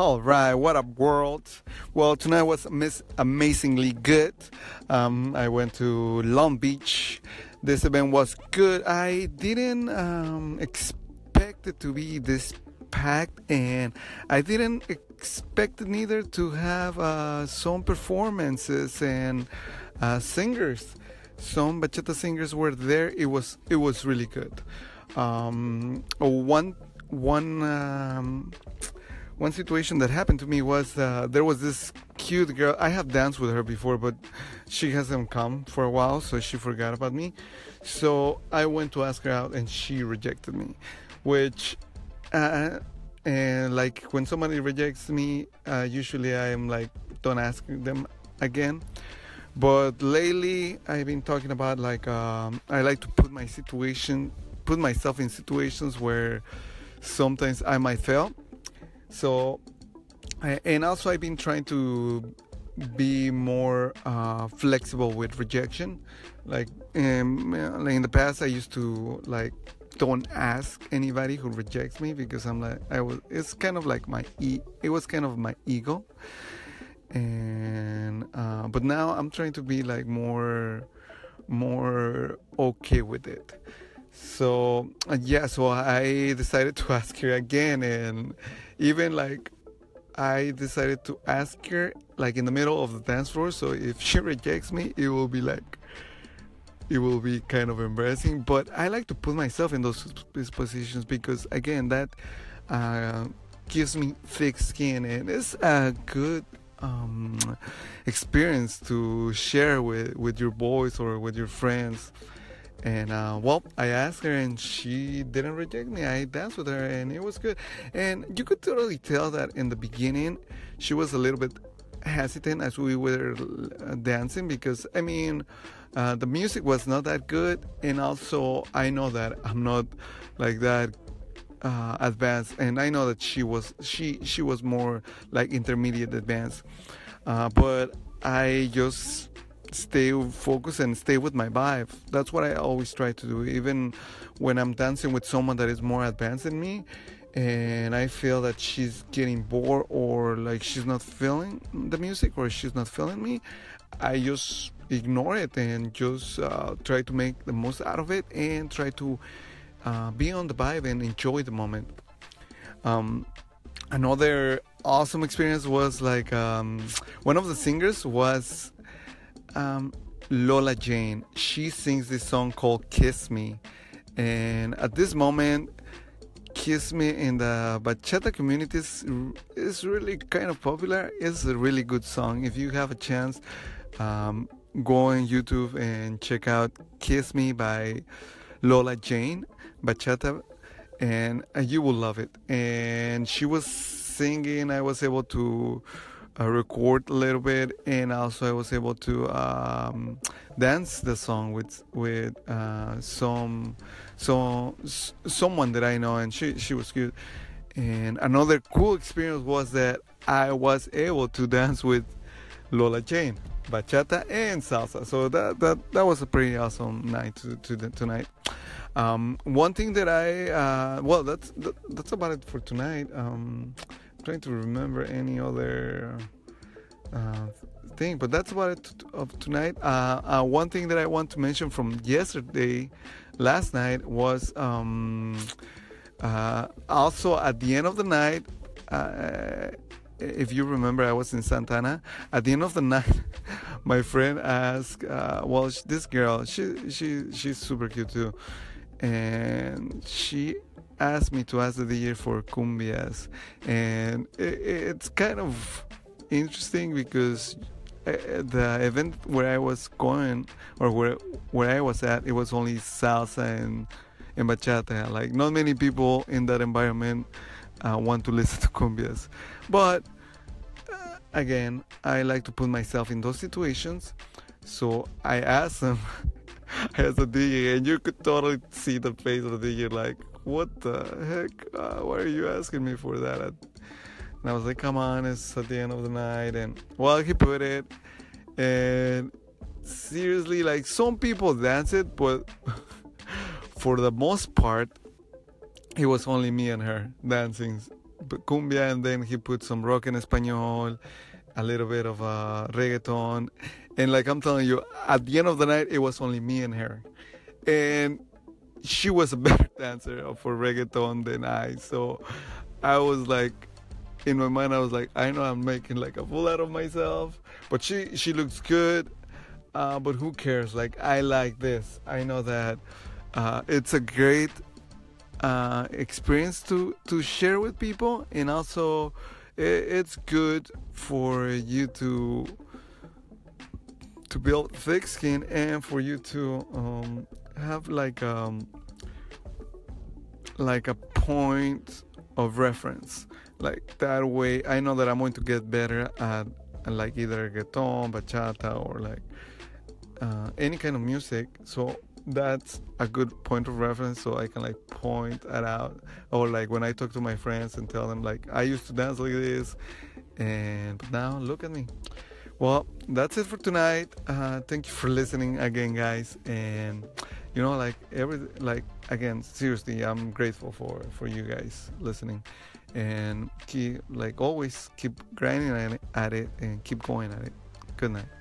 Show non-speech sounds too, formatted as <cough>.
All right, what up, world? Well, tonight was amazingly good. Um, I went to Long Beach. This event was good. I didn't um, expect it to be this packed, and I didn't expect neither to have uh, some performances and uh, singers. Some bachata singers were there. It was it was really good. Um, one one um, one situation that happened to me was uh, there was this cute girl. I have danced with her before, but she hasn't come for a while, so she forgot about me. So I went to ask her out, and she rejected me, which. Uh, and like when somebody rejects me, uh, usually I'm like, don't ask them again. But lately, I've been talking about like um, I like to put my situation, put myself in situations where sometimes I might fail. So, and also I've been trying to be more uh, flexible with rejection. Like in, like in the past, I used to like don't ask anybody who rejects me because I'm like I was. It's kind of like my e. It was kind of my ego, and uh, but now I'm trying to be like more more okay with it. So uh, yeah, so I decided to <laughs> ask her again, and even like I decided to ask her like in the middle of the dance floor. So if she rejects me, it will be like it will be kind of embarrassing. But I like to put myself in those positions because again, that uh, gives me thick skin, and it's a good um, experience to share with with your boys or with your friends. And uh, well, I asked her and she didn't reject me. I danced with her and it was good. And you could totally tell that in the beginning she was a little bit hesitant as we were uh, dancing because I mean uh, the music was not that good, and also I know that I'm not like that uh, advanced, and I know that she was she she was more like intermediate advanced, uh, but I just stay focused and stay with my vibe. That's what I always try to do, even when I'm dancing with someone that is more advanced than me and I feel that she's getting bored or like she's not feeling the music or she's not feeling me, I just ignore it and just uh, try to make the most out of it and try to uh, be on the vibe and enjoy the moment. Um, another awesome experience was like um, one of the singers was um, Lola Jane. She sings this song called Kiss Me. And at this moment, Kiss Me in the bachata community is, is really kind of popular. It's a really good song. If you have a chance, um, go on YouTube and check out Kiss Me by Lola Jane, bachata, and uh, you will love it. And she was singing, I was able to uh, record a little bit, and also I was able to um, dance the song with with uh, some so someone that I know, and she she was good. And another cool experience was that I was able to dance with Lola Jane, bachata and salsa. So that that that was a pretty awesome night to, to the, tonight. Um, one thing that I uh, well that's that, that's about it for tonight. Um, trying to remember any other uh, thing, but that's about it of tonight. Uh, uh, one thing that I want to mention from yesterday, last night was um, uh, also at the end of the night. Uh, if you remember, I was in Santana. At the end of the <laughs> night, my friend asked, uh, "Well, this girl, she she she's super cute too," and she asked me to ask the DJ for cumbias, and it, it's kind of interesting because uh, the event where I was going or where where I was at, it was only salsa and and bachata. Like not many people in that environment uh, want to listen <laughs> to cumbias, but uh, again, I like to put myself in those situations. So I asked them. Asked the DJ, and you could totally see the face of the DJ, like, "What the heck? Uh, why are you asking me for that?" And I was like, come on, it's at the end of the night. And well, he put it. And seriously, like some people dance it, but <laughs> for the most part, it was only me and her dancing cumbia, and then he put some rock en español, a little bit of uh, reggaeton, and like I'm telling you, at the end of the night, it was only me and her, and she was a <laughs> better dancer for reggaeton than I. So I was like, in my mind, I was like, I know I'm making like a fool out of myself, but she she looks good. Uh, but who cares? Like I like this. I know that uh, it's a great uh, experience to to share with people, and also it's good for you to to build thick skin and for you to um, have like um like a point of reference. Like that way i know that i'm going to get better at, at like either reggaeton bachata or like uh, any kind of music. So that's a good point of reference so i can like point that out. Or like when i talk to my friends and tell them like i used to dance like this and now look at me. Well that's it for tonight. Uh, thank you for listening again guys and you know like every like again seriously i'm grateful for for you guys listening. And keep like always keep grinding at it and keep going at it. Good night